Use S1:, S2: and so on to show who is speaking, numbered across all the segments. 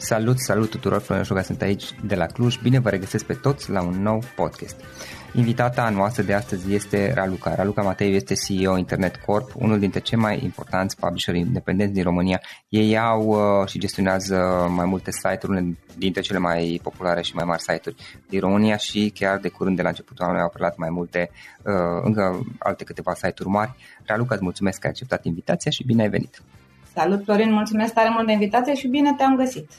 S1: Salut, salut tuturor, Florin Șuga sunt aici de la Cluj. Bine vă regăsesc pe toți la un nou podcast. Invitata noastră de astăzi este Raluca. Raluca Matei este CEO Internet Corp, unul dintre cei mai importanți publisheri independenți din România. Ei au uh, și gestionează mai multe site-uri, unele dintre cele mai populare și mai mari site-uri din România și chiar de curând de la începutul anului au prelat mai multe, uh, încă alte câteva site-uri mari. Raluca, îți mulțumesc că ai acceptat invitația și bine ai venit!
S2: Salut, Florin, mulțumesc tare mult de invitație și bine te-am găsit.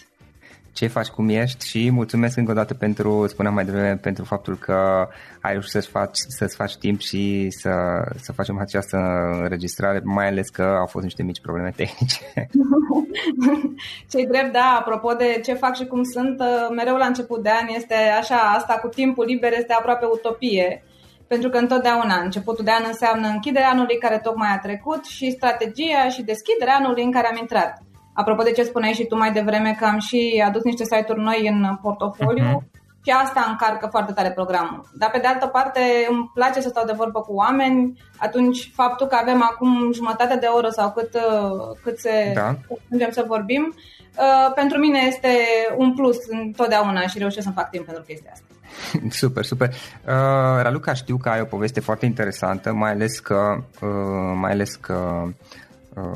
S1: Ce faci, cum ești și mulțumesc încă o dată pentru, spuneam mai devreme, pentru faptul că ai reușit să-ți faci, să-ți faci timp și să, să facem această înregistrare, mai ales că au fost niște mici probleme tehnice.
S2: Cei drept, da, apropo de ce fac și cum sunt, mereu la început de an este așa, asta cu timpul liber este aproape utopie pentru că întotdeauna începutul de an înseamnă închiderea anului care tocmai a trecut și strategia și deschiderea anului în care am intrat. Apropo de ce spuneai și tu mai devreme că am și adus niște site-uri noi în portofoliu, uh-huh. și asta încarcă foarte tare programul. Dar pe de altă parte îmi place să stau de vorbă cu oameni, atunci faptul că avem acum jumătate de oră sau cât, cât se da. ajungem să vorbim, uh, pentru mine este un plus întotdeauna și reușesc să fac timp pentru chestia asta.
S1: Super, super. Uh, Raluca, știu că ai o poveste foarte interesantă, mai ales că, uh, mai ales că uh,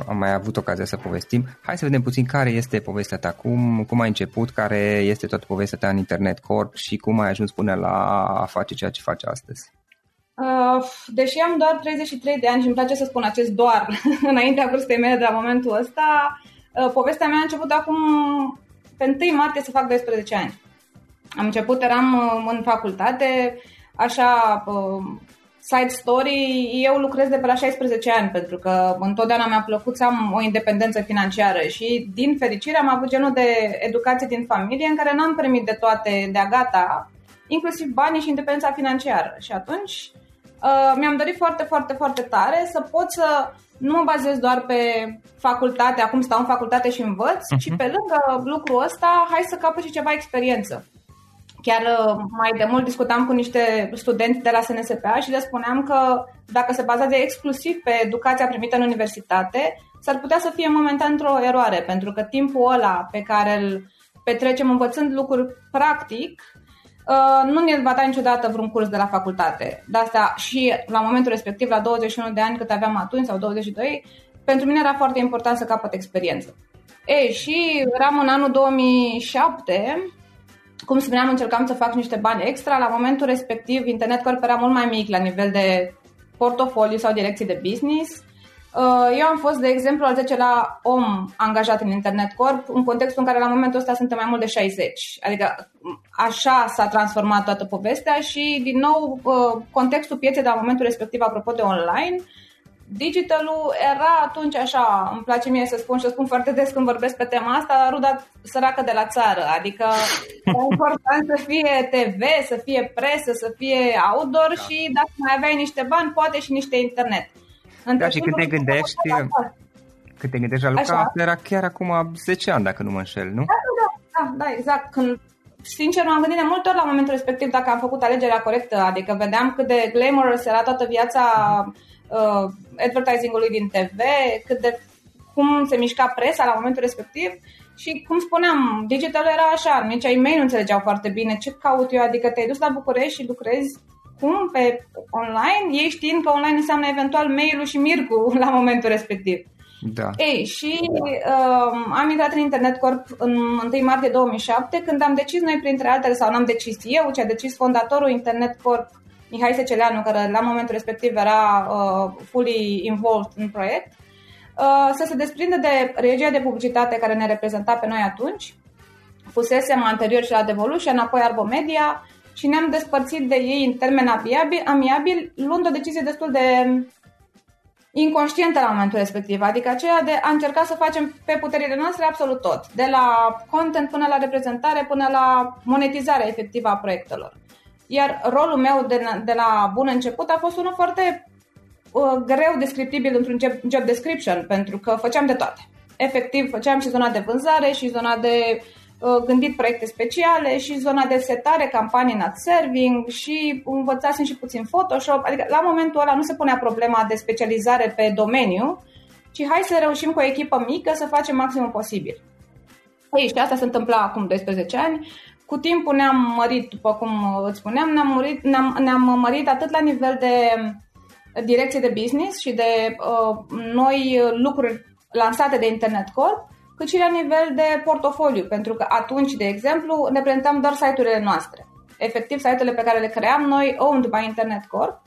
S1: am mai avut ocazia să povestim. Hai să vedem puțin care este povestea ta, cum, cum ai început, care este toată povestea ta în Internet Corp și cum ai ajuns până la a face ceea ce faci astăzi.
S2: Uh, deși am doar 33 de ani și îmi place să spun acest doar înaintea vârstei mele de la momentul ăsta, uh, povestea mea a început acum pe 1 martie să fac 12 ani. Am început, eram uh, în facultate, așa, uh, side story, eu lucrez de pe la 16 ani pentru că întotdeauna mi-a plăcut să am o independență financiară și din fericire am avut genul de educație din familie în care n-am primit de toate de-a gata, inclusiv banii și independența financiară. Și atunci uh, mi-am dorit foarte, foarte, foarte tare să pot să nu mă bazez doar pe facultate, acum stau în facultate și învăț, uh-huh. ci pe lângă lucrul ăsta, hai să capăt și ceva experiență. Chiar uh, mai de mult discutam cu niște studenți de la SNSPA și le spuneam că dacă se bazează exclusiv pe educația primită în universitate, s-ar putea să fie momentan într-o eroare, pentru că timpul ăla pe care îl petrecem învățând lucruri practic, uh, nu ne va da niciodată vreun curs de la facultate. De asta și la momentul respectiv, la 21 de ani cât aveam atunci sau 22, pentru mine era foarte important să capăt experiență. Ei, și eram în anul 2007 cum spuneam, încercam să fac niște bani extra. La momentul respectiv, Internet Corp era mult mai mic la nivel de portofoliu sau direcții de business. Uh, eu am fost, de exemplu, al 10 la om angajat în Internet Corp, în contextul în care la momentul ăsta suntem mai mult de 60. Adică așa s-a transformat toată povestea și, din nou, uh, contextul pieței de la momentul respectiv, apropo de online, digitalul era atunci așa, îmi place mie să spun și să spun foarte des când vorbesc pe tema asta, ruda săracă de la țară, adică e important să fie TV, să fie presă, să fie outdoor da. și dacă mai aveai niște bani, poate și niște internet.
S1: Între da, și când te gândești, când te gândești la Luca, asta era chiar acum 10 ani, dacă nu mă înșel, nu?
S2: Da, da, da, da exact. Când sincer, m-am gândit de multe ori la momentul respectiv dacă am făcut alegerea corectă, adică vedeam cât de glamorous era toată viața uh, advertising-ului din TV, cât de cum se mișca presa la momentul respectiv și cum spuneam, digital era așa, nici ai mei nu înțelegeau foarte bine ce caut eu, adică te-ai dus la București și lucrezi cum pe online, ei știind că online înseamnă eventual mail-ul și Mircu la momentul respectiv.
S1: Da.
S2: Ei, și uh, am intrat în Internet Corp în 1 martie 2007, când am decis noi, printre altele, sau n-am decis eu, ci a decis fondatorul Internet Corp, Mihai Seceleanu, care la momentul respectiv era uh, fully involved în proiect, uh, să se desprindă de regia de publicitate care ne reprezenta pe noi atunci. Fusesem anterior și la Devolution, apoi Arbo Media și ne-am despărțit de ei în termen amiabil, amiabil luând o decizie destul de inconștientă la momentul respectiv, adică aceea de a încerca să facem pe puterile noastre absolut tot, de la content până la reprezentare, până la monetizarea efectivă a proiectelor. Iar rolul meu de, de la bun început a fost unul foarte uh, greu descriptibil într-un job, job description, pentru că făceam de toate. Efectiv, făceam și zona de vânzare și zona de uh, gândit proiecte speciale și zona de setare, campanii not serving și învățasem și puțin Photoshop. Adică la momentul ăla nu se punea problema de specializare pe domeniu, ci hai să reușim cu o echipă mică să facem maximul posibil. Ei, și asta se întâmpla acum 12 ani. Cu timpul ne-am mărit, după cum îți spuneam, ne-am mărit, ne-am, ne-am mărit atât la nivel de direcție de business și de uh, noi lucruri lansate de Internet Corp, cât și la nivel de portofoliu, pentru că atunci, de exemplu, ne prezentam doar site-urile noastre. Efectiv, site-urile pe care le cream noi, owned by Internet Corp.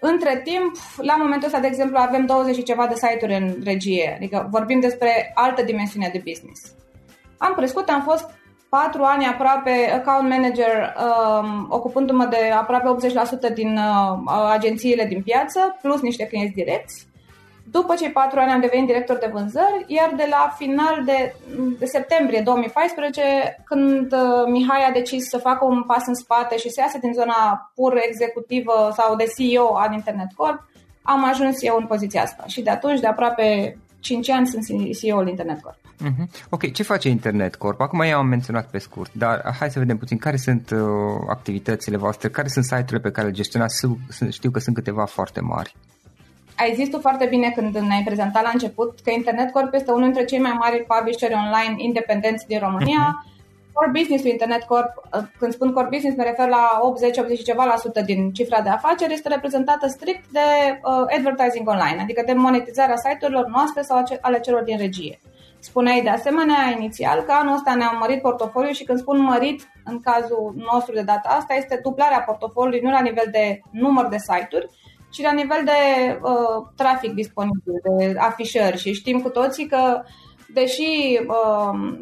S2: Între timp, la momentul ăsta, de exemplu, avem 20 și ceva de site-uri în regie, adică vorbim despre altă dimensiune de business. Am crescut, am fost patru ani aproape account manager, um, ocupându-mă de aproape 80% din uh, agențiile din piață, plus niște clienți direcți. După cei patru ani am devenit director de vânzări, iar de la final de, de septembrie 2014, când uh, Mihai a decis să facă un pas în spate și să iasă din zona pur executivă sau de CEO al Internet Corp, am ajuns eu în poziția asta. Și de atunci, de aproape 5 ani, sunt CEO-ul Internet Corp.
S1: Uh-huh. Ok, ce face Internet Corp? Acum i-am menționat pe scurt, dar hai să vedem puțin care sunt uh, activitățile voastre, care sunt site-urile pe care le gestionați. Știu că sunt câteva foarte mari.
S2: Ai zis tu foarte bine când ne-ai prezentat la început că Internet Corp este unul dintre cei mai mari publisheri online independenți din România. Uh-huh. Core business internet corp, când spun core business mă refer la 80-80 ceva la sută din cifra de afaceri, este reprezentată strict de uh, advertising online, adică de monetizarea site-urilor noastre sau ale celor din regie. Spuneai de asemenea inițial că anul ăsta ne-am mărit portofoliul și când spun mărit, în cazul nostru de data asta, este dublarea portofoliului nu la nivel de număr de site-uri, ci la nivel de uh, trafic disponibil, de afișări și știm cu toții că deși uh,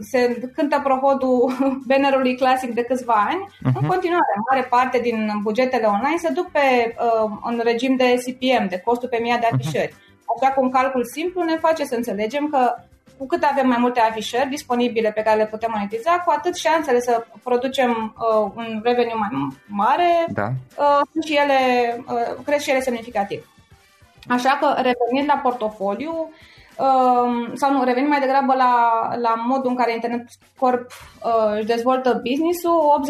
S2: se cântă prohodul bannerului clasic de câțiva ani, uh-huh. în continuare, mare parte din bugetele online se duc pe, uh, în regim de CPM, de costul pe mia de mhm. afișări. Uh-huh. Așa că un calcul simplu ne face să înțelegem că cu cât avem mai multe afișări disponibile pe care le putem monetiza, cu atât șansele să producem uh, un revenue mai mare da. uh, sunt și ele, uh, cresc și ele semnificativ. Așa că, revenind la portofoliu, uh, sau nu, revenim mai degrabă la, la modul în care Internet Corp uh, își dezvoltă business-ul,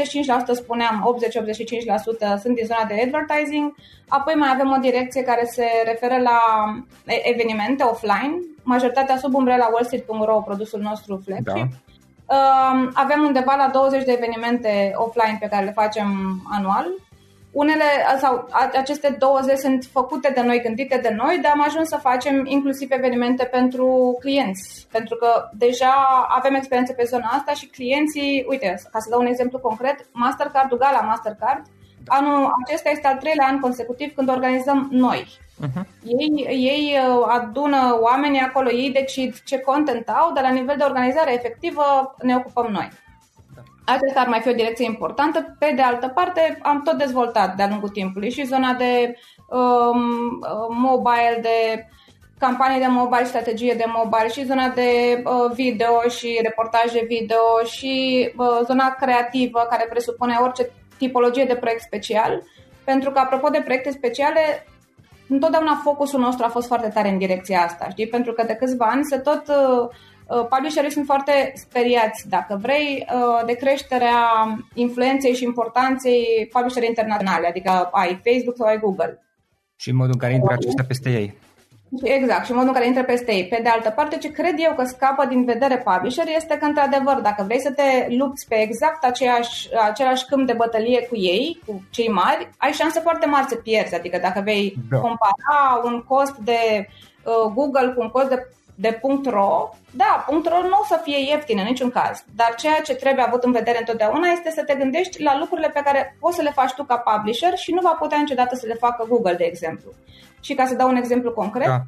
S2: 85% spuneam, 80-85% sunt din zona de advertising, apoi mai avem o direcție care se referă la evenimente offline, majoritatea sub umbrela wallstreet.ro, produsul nostru flagship. Da. Uh, avem undeva la 20 de evenimente offline pe care le facem anual. Unele sau aceste 20 sunt făcute de noi, gândite de noi, dar am ajuns să facem inclusiv evenimente pentru clienți, pentru că deja avem experiență pe zona asta și clienții, uite, ca să dau un exemplu concret, Mastercard, Gala Mastercard, anul acesta este al treilea an consecutiv când organizăm noi Uh-huh. Ei, ei uh, adună oamenii acolo, ei decid ce content au, dar la nivel de organizare efectivă ne ocupăm noi. Da. Aceasta ar mai fi o direcție importantă. Pe de altă parte, am tot dezvoltat de-a lungul timpului și zona de um, uh, mobile, de campanii de mobile, strategie de mobile și zona de uh, video și reportaje video și uh, zona creativă care presupune orice tipologie de proiect special. Pentru că, apropo de proiecte speciale, întotdeauna focusul nostru a fost foarte tare în direcția asta, știi? Pentru că de câțiva ani se tot uh, uh, publisherii sunt foarte speriați, dacă vrei, uh, de creșterea influenței și importanței publisherii internaționale, adică ai Facebook sau ai Google.
S1: Și în modul în care intră acestea peste ei.
S2: Exact, și modul în care intră peste ei. Pe de altă parte, ce cred eu că scapă din vedere publisher este că, într-adevăr, dacă vrei să te lupți pe exact aceeași, același câmp de bătălie cu ei, cu cei mari, ai șanse foarte mari să pierzi. Adică dacă vei da. compara un cost de uh, Google cu un cost de de .ro, da, .ro nu o să fie ieftin în niciun caz, dar ceea ce trebuie avut în vedere întotdeauna este să te gândești la lucrurile pe care poți să le faci tu ca publisher și nu va putea niciodată să le facă Google, de exemplu. Și ca să dau un exemplu concret, da,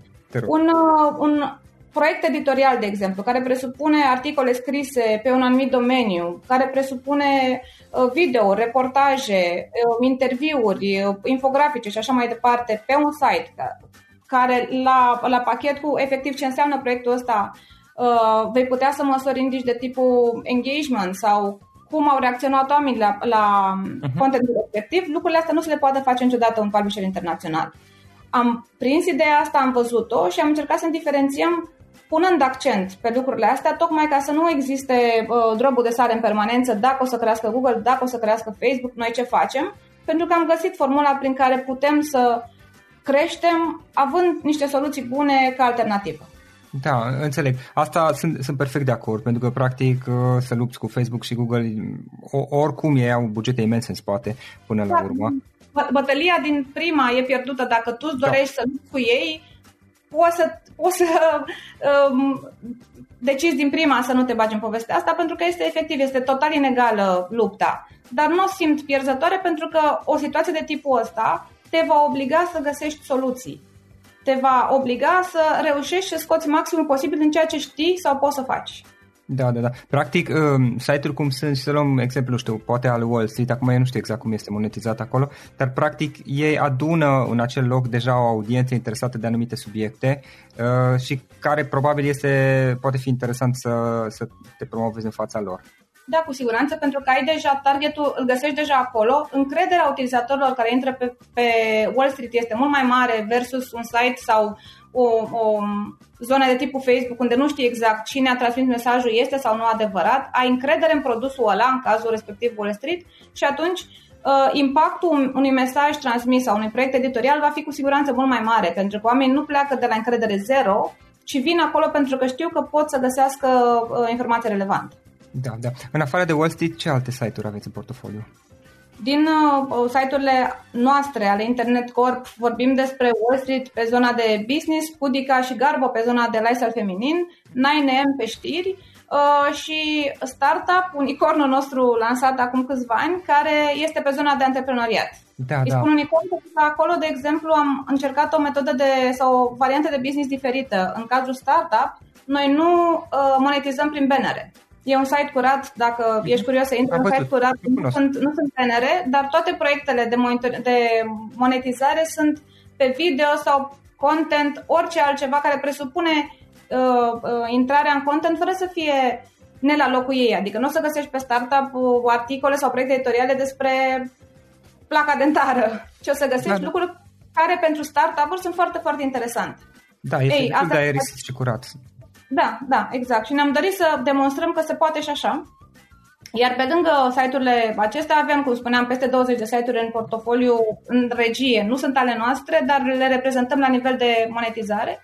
S2: un, uh, un proiect editorial, de exemplu, care presupune articole scrise pe un anumit domeniu, care presupune uh, video, reportaje, uh, interviuri, infografice și așa mai departe pe un site care la, la pachet cu efectiv ce înseamnă proiectul ăsta uh, vei putea să măsori indici de tipul engagement sau cum au reacționat oamenii la, la uh-huh. contentul respectiv, lucrurile astea nu se le poate face niciodată un publisher internațional. Am prins ideea asta, am văzut-o și am încercat să diferențiem punând accent pe lucrurile astea, tocmai ca să nu existe uh, drobul de sare în permanență, dacă o să crească Google, dacă o să crească Facebook, noi ce facem, pentru că am găsit formula prin care putem să creștem având niște soluții bune ca alternativă.
S1: Da, înțeleg. Asta sunt, sunt perfect de acord, pentru că, practic, uh, să lupți cu Facebook și Google, oricum ei au bugete imense în spate, până da, la urmă.
S2: Bătălia din prima e pierdută. Dacă tu îți dorești da. să lupți cu ei, poți să, poți să um, decizi din prima să nu te bagi în povestea asta, pentru că este efectiv, este total inegală lupta. Dar nu o simt pierzătoare pentru că o situație de tipul ăsta te va obliga să găsești soluții. Te va obliga să reușești să scoți maximul posibil din ceea ce știi sau poți să faci.
S1: Da, da, da. Practic, um, site-uri cum sunt, să luăm exemplu, știu, poate al Wall Street, acum eu nu știu exact cum este monetizat acolo, dar practic ei adună în acel loc deja o audiență interesată de anumite subiecte uh, și care probabil este, poate fi interesant să, să te promovezi în fața lor.
S2: Da, cu siguranță, pentru că ai deja targetul, îl găsești deja acolo. Încrederea utilizatorilor care intră pe, pe Wall Street este mult mai mare versus un site sau o, o zonă de tipul Facebook unde nu știi exact cine a transmis mesajul este sau nu adevărat. Ai încredere în produsul ăla, în cazul respectiv Wall Street, și atunci uh, impactul unui mesaj transmis sau unui proiect editorial va fi cu siguranță mult mai mare, pentru că oamenii nu pleacă de la încredere zero, ci vin acolo pentru că știu că pot să găsească uh, informații relevante.
S1: Da, da. În afară de Wall Street, ce alte site-uri aveți în portofoliu?
S2: Din uh, site-urile noastre ale Internet Corp vorbim despre Wall Street pe zona de business, Pudica și Garbo pe zona de lifestyle feminin, 9am pe știri uh, și Startup, unicornul nostru lansat acum câțiva ani, care este pe zona de antreprenoriat.
S1: Da,
S2: Îi
S1: da.
S2: spun unicorn pentru că acolo, de exemplu, am încercat o metodă de sau o variantă de business diferită. În cazul startup, noi nu uh, monetizăm prin bannere. E un site curat, dacă ești curios să intri,
S1: Am
S2: un site
S1: văzut,
S2: curat,
S1: îl
S2: nu
S1: cunosc.
S2: sunt, nu sunt bannere, dar toate proiectele de, monitor, de monetizare sunt pe video sau content, orice altceva care presupune uh, uh, intrarea în content fără să fie ne la locul ei. Adică nu o să găsești pe startup uh, articole sau proiecte editoriale despre placa dentară, ci o să găsești
S1: Da, da.
S2: lucruri care pentru startup-uri sunt foarte, foarte interesante.
S1: Da, este
S2: Ei,
S1: Ei, destul
S2: asta-
S1: de aeris și curat.
S2: Da, da, exact. Și ne-am dorit să demonstrăm că se poate și așa. Iar pe lângă site-urile acestea avem, cum spuneam, peste 20 de site-uri în portofoliu în regie. Nu sunt ale noastre, dar le reprezentăm la nivel de monetizare.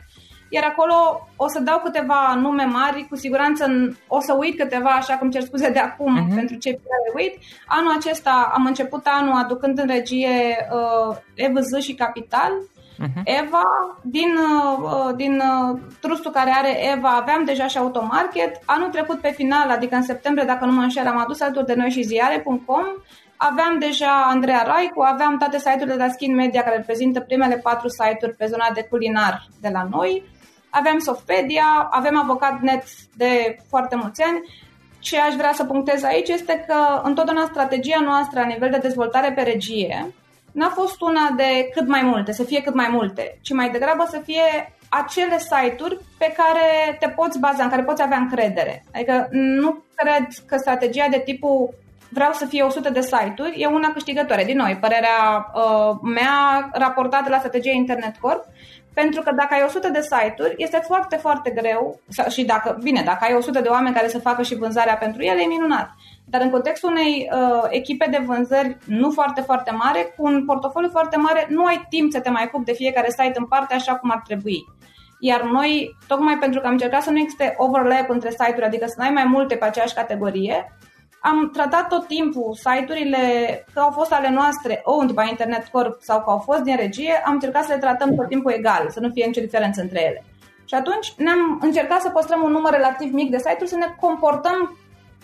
S2: Iar acolo o să dau câteva nume mari, cu siguranță în- o să uit câteva, așa cum cer scuze de acum
S1: Mhm.
S2: pentru cei pe care uit. Anul acesta am început anul aducând în regie uh, EVZ și Capital,
S1: Mhm.
S2: Eva, din, uh, din uh, trustul care are Eva, aveam deja și automarket. Anul trecut pe final, adică în septembrie, dacă nu mă înșel, am adus alături de noi și ziare.com. Aveam deja Andreea Raicu, aveam toate site-urile de la Skin Media care reprezintă primele patru site-uri pe zona de culinar de la noi. Aveam Softpedia, avem Avocat.net de foarte mulți ani. Ce aș vrea să punctez aici este că întotdeauna strategia noastră la nivel de dezvoltare pe regie n-a fost una de cât mai multe, să fie cât mai multe, ci mai degrabă să fie acele site-uri pe care te poți baza, în care poți avea încredere. Adică nu cred că strategia de tipul vreau să fie 100 de site-uri e una câștigătoare. Din nou, e părerea uh, mea raportată la strategia Internet Corp, pentru că dacă ai 100 de site-uri, este foarte, foarte greu, sau, și dacă, bine, dacă ai 100 de oameni care să facă și vânzarea pentru ele, e minunat. Dar în contextul unei uh, echipe de vânzări nu foarte, foarte mare, cu un portofoliu foarte mare, nu ai timp să te mai ocupi de fiecare site în parte așa cum ar trebui. Iar noi, tocmai pentru că am încercat să nu existe overlap între site-uri, adică să n-ai mai multe pe aceeași categorie, am tratat tot timpul site-urile că au fost ale noastre, owned by Internet Corp sau că au fost din regie, am încercat să le tratăm tot timpul egal, să nu fie nicio diferență între ele. Și atunci ne-am încercat să păstrăm un număr relativ mic de site-uri, să ne comportăm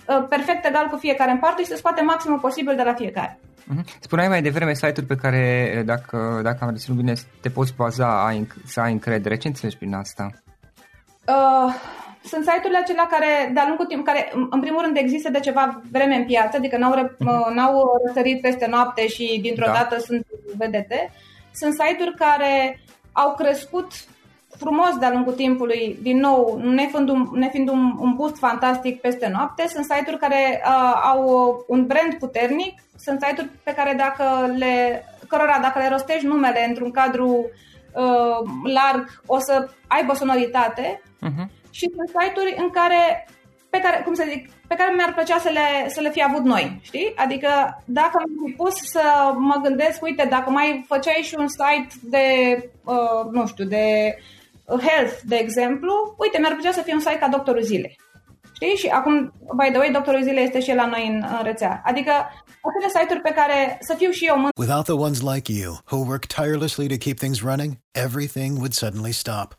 S2: uh, perfect egal cu fiecare în parte și să scoatem maximul posibil de la fiecare.
S1: Mhm. Spuneai mai devreme site-uri pe care, dacă, dacă am reținut bine, te poți baza, ai, înc- să ai încredere. Ce înțelegi prin asta?
S2: Uh, sunt site-urile acelea care, de-a lungul timp, care în în primul rând există de ceva vreme în piață, adică n-au, ră- uh, n-au răsărit peste noapte și dintr-o
S1: Da.
S2: dată sunt vedete. Sunt site-uri care au crescut frumos de-a lungul timpului, din nou, nefiind un, nefiind un, un boost fantastic peste noapte, sunt site-uri care uh, au un brand puternic, sunt site-uri pe care dacă le, cărora dacă le rostești numele într-un cadru uh, larg, o să aibă sonoritate
S1: Uh-huh.
S2: Și sunt site-uri în care, pe care, cum să zic, pe care mi-ar plăcea să le, să le fi avut noi, știi? Adică dacă am fi pus să mă gândesc, uite, dacă mai făceai și un site de, uh, nu știu, de health, de exemplu, uite, mi-ar plăcea să fie un site ca Doctorul Zilei. Știi? Și acum, by the way, Doctorul Zilei este și el la noi în, în rețea. Adică acele site-uri pe care să fiu și eu mândră
S3: Without the ones like you, who work tirelessly to keep things running, everything would suddenly stop.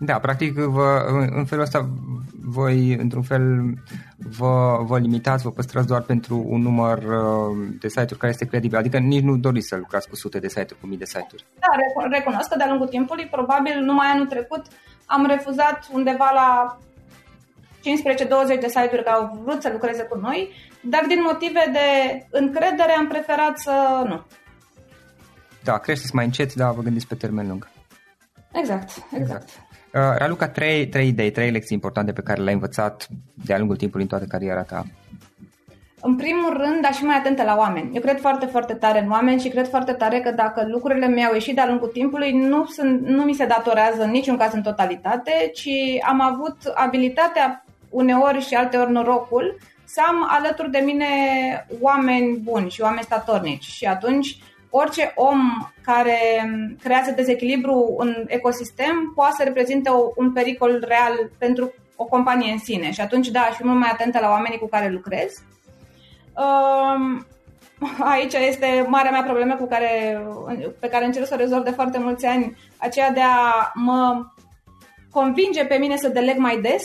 S1: Da, practic vă, în- în felul ăsta voi, într-un fel, vă, vă limitați, vă păstrați doar pentru un număr uh, de site-uri care este credibil. Adică nici nu doriți să lucrați cu sute de site-uri, cu mii de site-uri.
S2: Da, recu- recunosc că de-a lungul timpului, probabil numai anul trecut, am refuzat undeva la 15-20 de site-uri care au vrut să lucreze cu noi, dar din motive de încredere am preferat să nu.
S1: Da, creșteți mai încet, dar vă gândiți pe termen lung.
S2: Exact, exact.
S1: Uh, Raluca, trei, trei idei, trei lecții importante pe care le-ai învățat de-a lungul timpului în toată cariera ta.
S2: În primul rând, aș fi mai atentă la oameni. Eu cred foarte, foarte tare în oameni și cred foarte tare că dacă lucrurile mi-au ieșit de-a lungul timpului, nu, sunt, nu mi se datorează în niciun caz în totalitate, ci am avut abilitatea uneori și alteori norocul să am alături de mine oameni buni și oameni statornici. Și atunci orice om care creează dezechilibru în ecosistem poate să reprezinte un pericol real pentru o companie în sine. Și atunci, da, aș fi mult mai atentă la oamenii cu care lucrez. Um, aici este marea mea problemă cu care, pe care încerc să o rezolv de foarte mulți ani, aceea de a mă convinge pe mine să deleg mai des,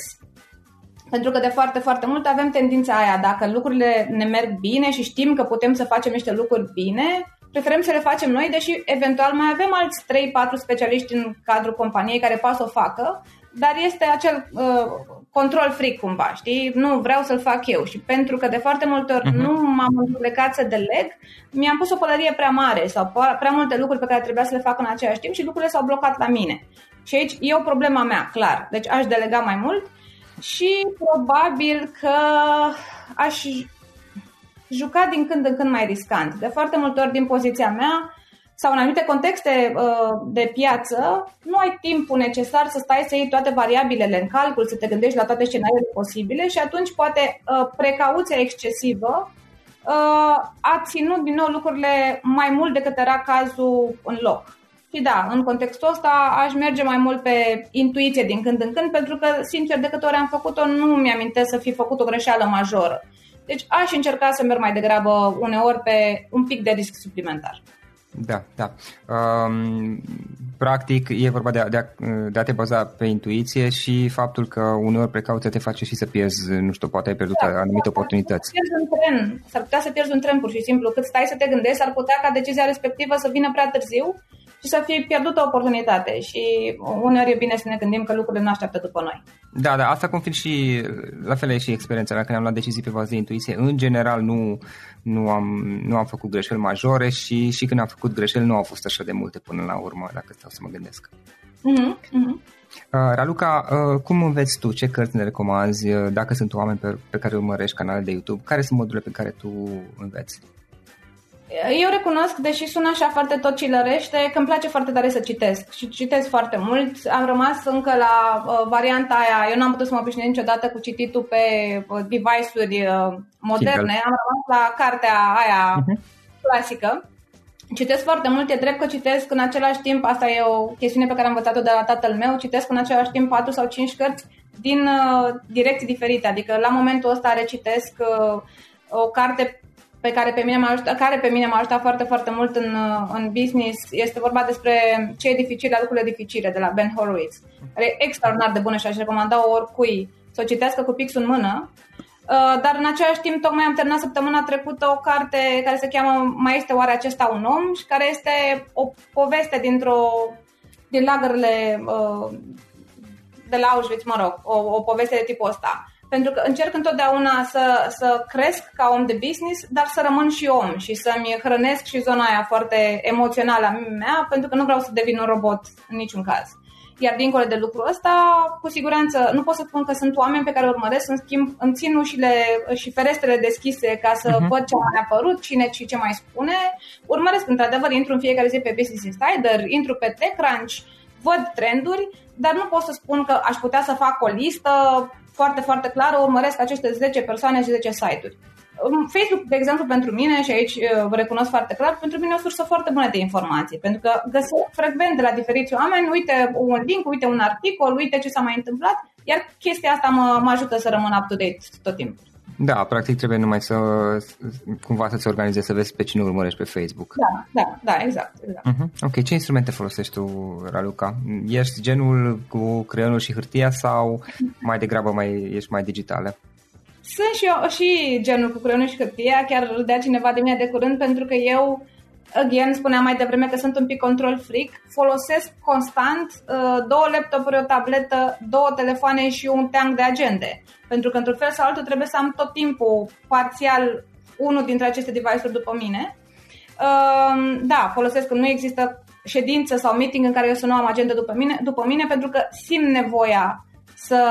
S2: pentru că de foarte, foarte mult avem tendința aia, dacă lucrurile ne merg bine și știm că putem să facem niște lucruri bine, preferăm să le facem noi, deși eventual mai avem alți 3-4 specialiști în cadrul companiei care pot să o facă, dar este acel uh, control fric cumva, știi? Nu, vreau să-l fac eu și pentru că de foarte multe ori uh-huh. nu m-am plecat să deleg, mi-am pus o pălărie prea mare sau prea multe lucruri pe care trebuia să le fac în același timp și lucrurile s-au blocat la mine. Și aici e o problema mea, clar. Deci aș delega mai mult și probabil că aș juca din când în când mai riscant. De foarte multe ori din poziția mea sau în anumite contexte uh, de piață, nu ai timpul necesar să stai să iei toate variabilele în calcul, să te gândești la toate scenariile posibile și atunci poate uh, precauția excesivă uh, a ținut din nou lucrurile mai mult decât era cazul în loc. Și da, în contextul ăsta aș merge mai mult pe intuiție din când în când, pentru că, sincer, de câte ori am făcut-o, nu mi-amintesc să fi făcut o greșeală majoră. Deci aș încerca să merg mai degrabă uneori pe un pic de risc suplimentar.
S1: Da, da. Um, practic e vorba de a, de, a, de a te baza pe intuiție și faptul că uneori precauția te face și să pierzi, nu știu, poate ai pierdut da, anumite da, oportunități.
S2: Pierzi un tren. S-ar putea să pierzi un tren pur și simplu. Cât stai să te gândești, s-ar putea ca decizia respectivă să vină prea târziu și să fie pierdută o oportunitate. Și uneori e bine să ne gândim că lucrurile nu așteaptă după noi.
S1: Da, da, asta confirm și, la fel e și experiența mea, când am luat decizii pe bază de intuiție. În general nu, nu, am, nu am făcut greșeli majore și, și când am făcut greșeli nu au fost așa de multe până la urmă, dacă stau să mă gândesc.
S2: Mm-hmm, mm-hmm.
S1: Uh, Raluca, uh, cum înveți tu? Ce cărți ne recomanzi? Uh, dacă sunt oameni pe, pe care urmărești canale de YouTube, care sunt modurile pe care tu înveți?
S2: Eu recunosc, deși sună așa foarte tot cilărește, că îmi place foarte tare să citesc și citesc foarte mult. Am rămas încă la uh, varianta aia, eu n-am putut să mă obișnuiesc niciodată cu cititul pe uh, device-uri uh, moderne, Kindle. am rămas la cartea aia uh-huh. clasică. Citesc foarte mult, e drept că citesc în același timp, asta e o chestiune pe care am învățat-o de la tatăl meu, citesc în același timp 4 sau 5 cărți din uh, direcții diferite, adică la momentul ăsta recitesc uh, o carte pe care pe mine m-a ajutat, care pe mine m-a ajutat foarte, foarte mult în, în business. Este vorba despre ce e dificil la lucrurile dificile de la Ben Horowitz. Care e extraordinar de bună și aș recomanda oricui să o citească cu pixul în mână. Uh, dar în același timp tocmai am terminat săptămâna trecută o carte care se cheamă Mai este oare acesta un om? și care este o poveste dintr-o din lagările uh, de la Auschwitz, mă rog, o, o poveste de tipul ăsta pentru că încerc întotdeauna să, să cresc ca om de business, dar să rămân și om și să-mi hrănesc și zona aia foarte emoțională a mea, pentru că nu vreau să devin un robot în niciun caz. Iar dincolo de lucrul ăsta, cu siguranță, nu pot să spun că sunt oameni pe care urmăresc, în schimb, îmi țin ușile și ferestrele deschise ca să uh-huh. văd ce a apărut, cine și ce mai spune. Urmăresc, într-adevăr, intru în fiecare zi pe Business Insider, intru pe TechCrunch, văd trenduri, dar nu pot să spun că aș putea să fac o listă foarte, foarte clară, urmăresc aceste 10 persoane și 10 site-uri. Facebook, de exemplu, pentru mine, și aici uh, vă recunosc foarte clar, pentru mine e o sursă foarte bună de informații, pentru că găsesc frecvent de la diferiți oameni, uite un link, uite un articol, uite ce s-a mai întâmplat, iar chestia asta mă, mă ajută să rămân up-to-date tot timpul.
S1: Da, practic trebuie numai să cumva să-ți organizezi să vezi pe cine urmărești pe Facebook.
S2: Da, da, da, exact. exact. Uh-huh.
S1: Ok, ce instrumente folosești tu, Raluca? Ești genul cu creionul și hârtia sau mai degrabă mai, ești mai digitală?
S2: Sunt și eu și genul cu creionul și hârtia, chiar îl dea cineva de mine de curând pentru că eu again, spuneam mai devreme că sunt un pic control freak, folosesc constant uh, două laptopuri, o tabletă, două telefoane și un teanc de agende. Pentru că, într-un fel sau altul, trebuie să am tot timpul parțial unul dintre aceste device-uri după mine. Uh, da, folosesc că nu există ședință sau meeting în care eu să nu am agenda după mine, după mine pentru că simt nevoia să,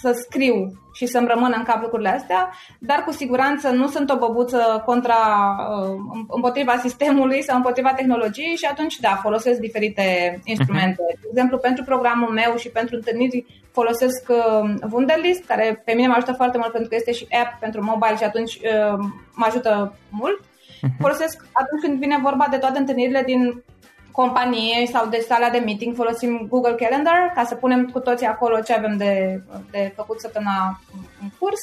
S2: să scriu și să-mi rămână în cap lucrurile astea, dar cu siguranță nu sunt o băbuță contra, uh, împotriva sistemului sau împotriva tehnologiei și atunci, da, folosesc diferite instrumente. Uh-huh. De exemplu, pentru programul meu și pentru întâlniri folosesc uh, Wunderlist, care pe mine mă ajută foarte mult pentru că este și app pentru mobile și atunci uh, mă ajută mult. Uh-huh. Folosesc atunci când vine vorba de toate întâlnirile din companie sau de sala de meeting, folosim Google Calendar ca să punem cu toții acolo ce avem de, de făcut săptămâna în curs.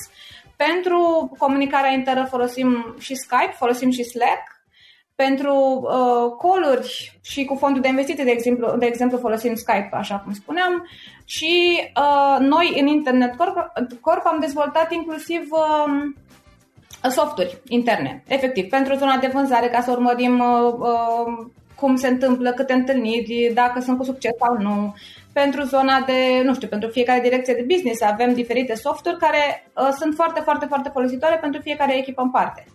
S2: Pentru comunicarea internă folosim și Skype, folosim și Slack. Pentru uh, call-uri și cu fondul de investiții, de exemplu, de exemplu folosim Skype, așa cum spuneam. Și uh, noi în Internet Corp, Corp am dezvoltat inclusiv uh, softuri interne, efectiv, pentru zona de vânzare, ca să urmărim uh, uh, cum se întâmplă, câte întâlniri, dacă sunt cu succes sau nu. Pentru zona de, nu știu, pentru fiecare direcție de business avem diferite softuri care uh, sunt foarte, foarte, foarte folositoare pentru fiecare echipă în parte.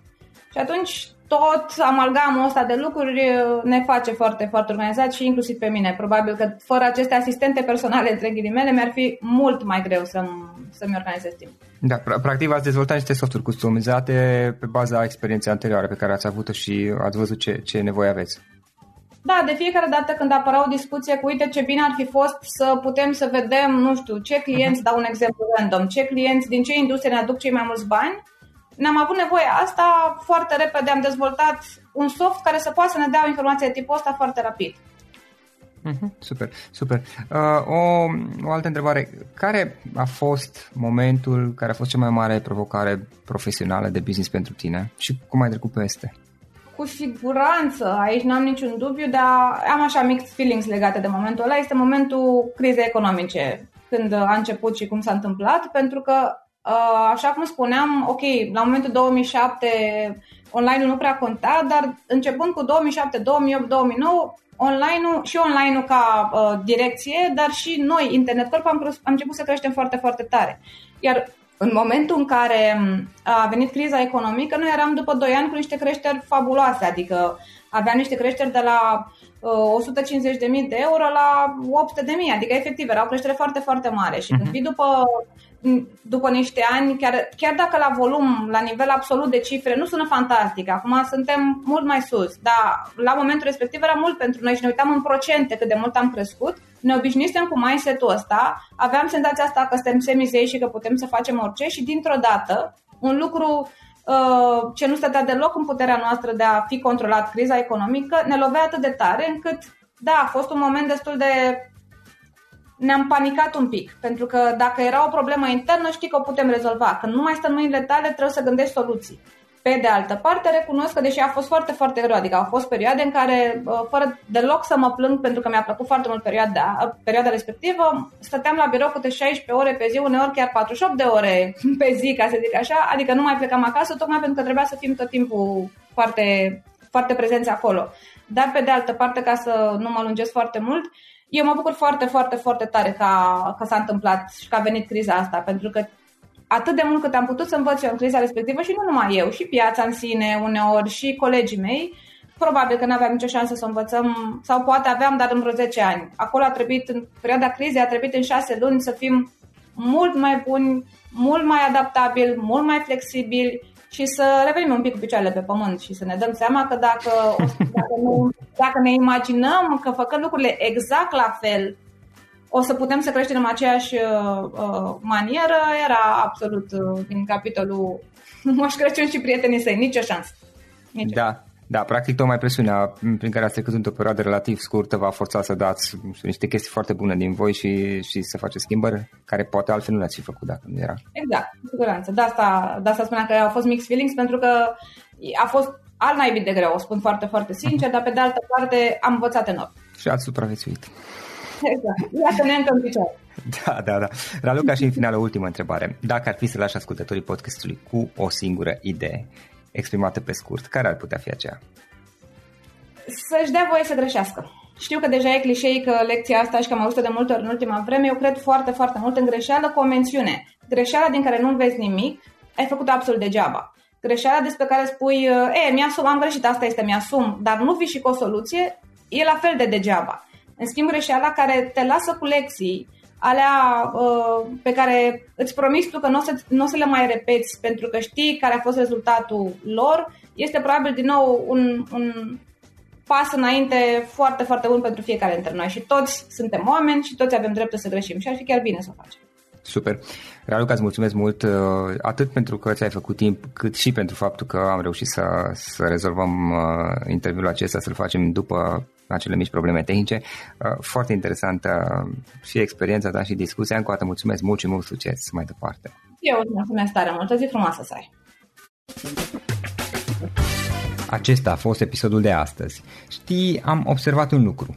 S2: Și atunci tot amalgamul ăsta de lucruri uh, ne face foarte, foarte organizat și inclusiv pe mine. Probabil că fără aceste asistente personale, între ghilimele, mi-ar fi mult mai greu să-mi, să-mi organizez timp.
S1: Da, practic ați dezvoltat niște softuri customizate pe baza experienței anterioare pe care ați avut-o și ați văzut ce, ce nevoie aveți.
S2: Da, de fiecare dată când apărea o discuție cu, uite ce bine ar fi fost să putem să vedem, nu știu, ce clienți, dau un exemplu random, ce clienți, din ce industrie ne aduc cei mai mulți bani, ne-am avut nevoie asta, foarte repede am dezvoltat un soft care să poată să ne dea o informație de tipul ăsta foarte rapid.
S1: Mm-hmm, super, super. Uh, o, o altă întrebare. Care a fost momentul care a fost cea mai mare provocare profesională de business pentru tine și cum ai trecut peste?
S2: Cu siguranță, aici n-am niciun dubiu, dar am așa mixed feelings legate de momentul ăla. Este momentul crizei economice, când a început și cum s-a întâmplat, pentru că, uh, așa cum spuneam, ok, la momentul 2007 online-ul nu prea conta, dar începând cu 2007, 2008, 2009, online-ul și online-ul ca uh, direcție, dar și noi, Internet Corp, am, am început să creștem foarte, foarte tare. Iar în momentul în care a venit criza economică, noi eram după 2 ani cu niște creșteri fabuloase, adică aveam niște creșteri de la uh, 150.000 de euro la 800.000, adică efectiv era o creștere foarte, foarte mare și când mhm. vii după după niște ani, chiar, chiar dacă la volum, la nivel absolut de cifre, nu sună fantastic, acum suntem mult mai sus, dar la momentul respectiv era mult pentru noi și ne uitam în procente cât de mult am crescut, ne obișnuisem cu mindset-ul ăsta, aveam senzația asta că suntem semizeși și că putem să facem orice și dintr-o dată un lucru uh, ce nu stătea deloc în puterea noastră de a fi controlat criza economică, ne lovea atât de tare încât, da, a fost un moment destul de ne-am panicat un pic, pentru că dacă era o problemă internă, știi că o putem rezolva. Când nu mai stă în mâinile tale, trebuie să gândești soluții. Pe de altă parte, recunosc că deși a fost foarte, foarte greu, adică au fost perioade în care, fără deloc să mă plâng, pentru că mi-a plăcut foarte mult perioada, perioada respectivă, stăteam la birou câte 16 ore pe zi, uneori chiar 48 de ore pe zi, ca să zic așa, adică nu mai plecam acasă, tocmai pentru că trebuia să fim tot timpul foarte, foarte prezenți acolo. Dar, pe de altă parte, ca să nu mă lungesc foarte mult, eu mă bucur foarte, foarte, foarte tare ca, că s-a întâmplat și că a venit criza asta, pentru că atât de mult cât am putut să învăț eu în criza respectivă și nu numai eu, și piața în sine uneori și colegii mei, probabil că nu aveam nicio șansă să o învățăm, sau poate aveam, dar în vreo 10 ani. Acolo a trebuit, în perioada crizei, a trebuit în 6 luni să fim mult mai buni, mult mai adaptabili, mult mai flexibili și să revenim un pic cu picioarele pe pământ și să ne dăm seama că dacă, dacă, ne, dacă ne imaginăm că făcând lucrurile exact la fel, o să putem să creștem în aceeași uh, uh, manieră, era absolut uh, din capitolul Moș Crăciun și prietenii săi, nicio șansă.
S1: Nicio. Da, da, practic tocmai presiunea prin care ați trecut într-o perioadă relativ scurtă va forța să dați știu, niște chestii foarte bune din voi și, și să faceți schimbări care poate altfel nu le-ați fi făcut dacă nu era.
S2: Exact, cu siguranță. De asta, de asta spuneam că au fost mixed feelings pentru că a fost al naibii de greu, o spun foarte, foarte sincer, uh-huh. dar pe de altă parte am învățat enorm.
S1: Și ați supraviețuit.
S2: Exact. Iată ne încă în picioare.
S1: Da, da, da. Raluca și în final o ultimă întrebare. Dacă ar fi să lași ascultătorii podcastului cu o singură idee, exprimată pe scurt, care ar putea fi aceea?
S2: Să-și dea voie să greșească. Știu că deja e clișeică lecția asta și că am auzit de multe ori în ultima vreme. Eu cred foarte, foarte mult în greșeală cu o mențiune. Greșeala din care nu vezi nimic, ai făcut absolut degeaba. Greșeala despre care spui, e, mi-asum, am greșit, asta este, mi-asum, dar nu vii și cu o soluție, e la fel de degeaba. În schimb, greșeala care te lasă cu lecții, alea uh, pe care îți promiți tu că nu o, să, nu o să le mai repeți pentru că știi care a fost rezultatul lor, este probabil din nou un, un pas înainte foarte, foarte bun pentru fiecare dintre noi și toți suntem oameni și toți avem dreptul să greșim și ar fi chiar bine să o facem.
S1: Super. Raluca, îți mulțumesc mult uh, atât pentru că ți-ai făcut timp, cât și pentru faptul că am reușit să, să rezolvăm uh, interviul acesta, să-l facem după acele mici probleme tehnice. Uh, foarte interesantă și experiența ta și discuția. Încă o dată mulțumesc mult și mult succes mai departe.
S2: Eu îți mulțumesc tare mult. O zi frumoasă să ai.
S1: Acesta a fost episodul de astăzi. Știi, am observat un lucru.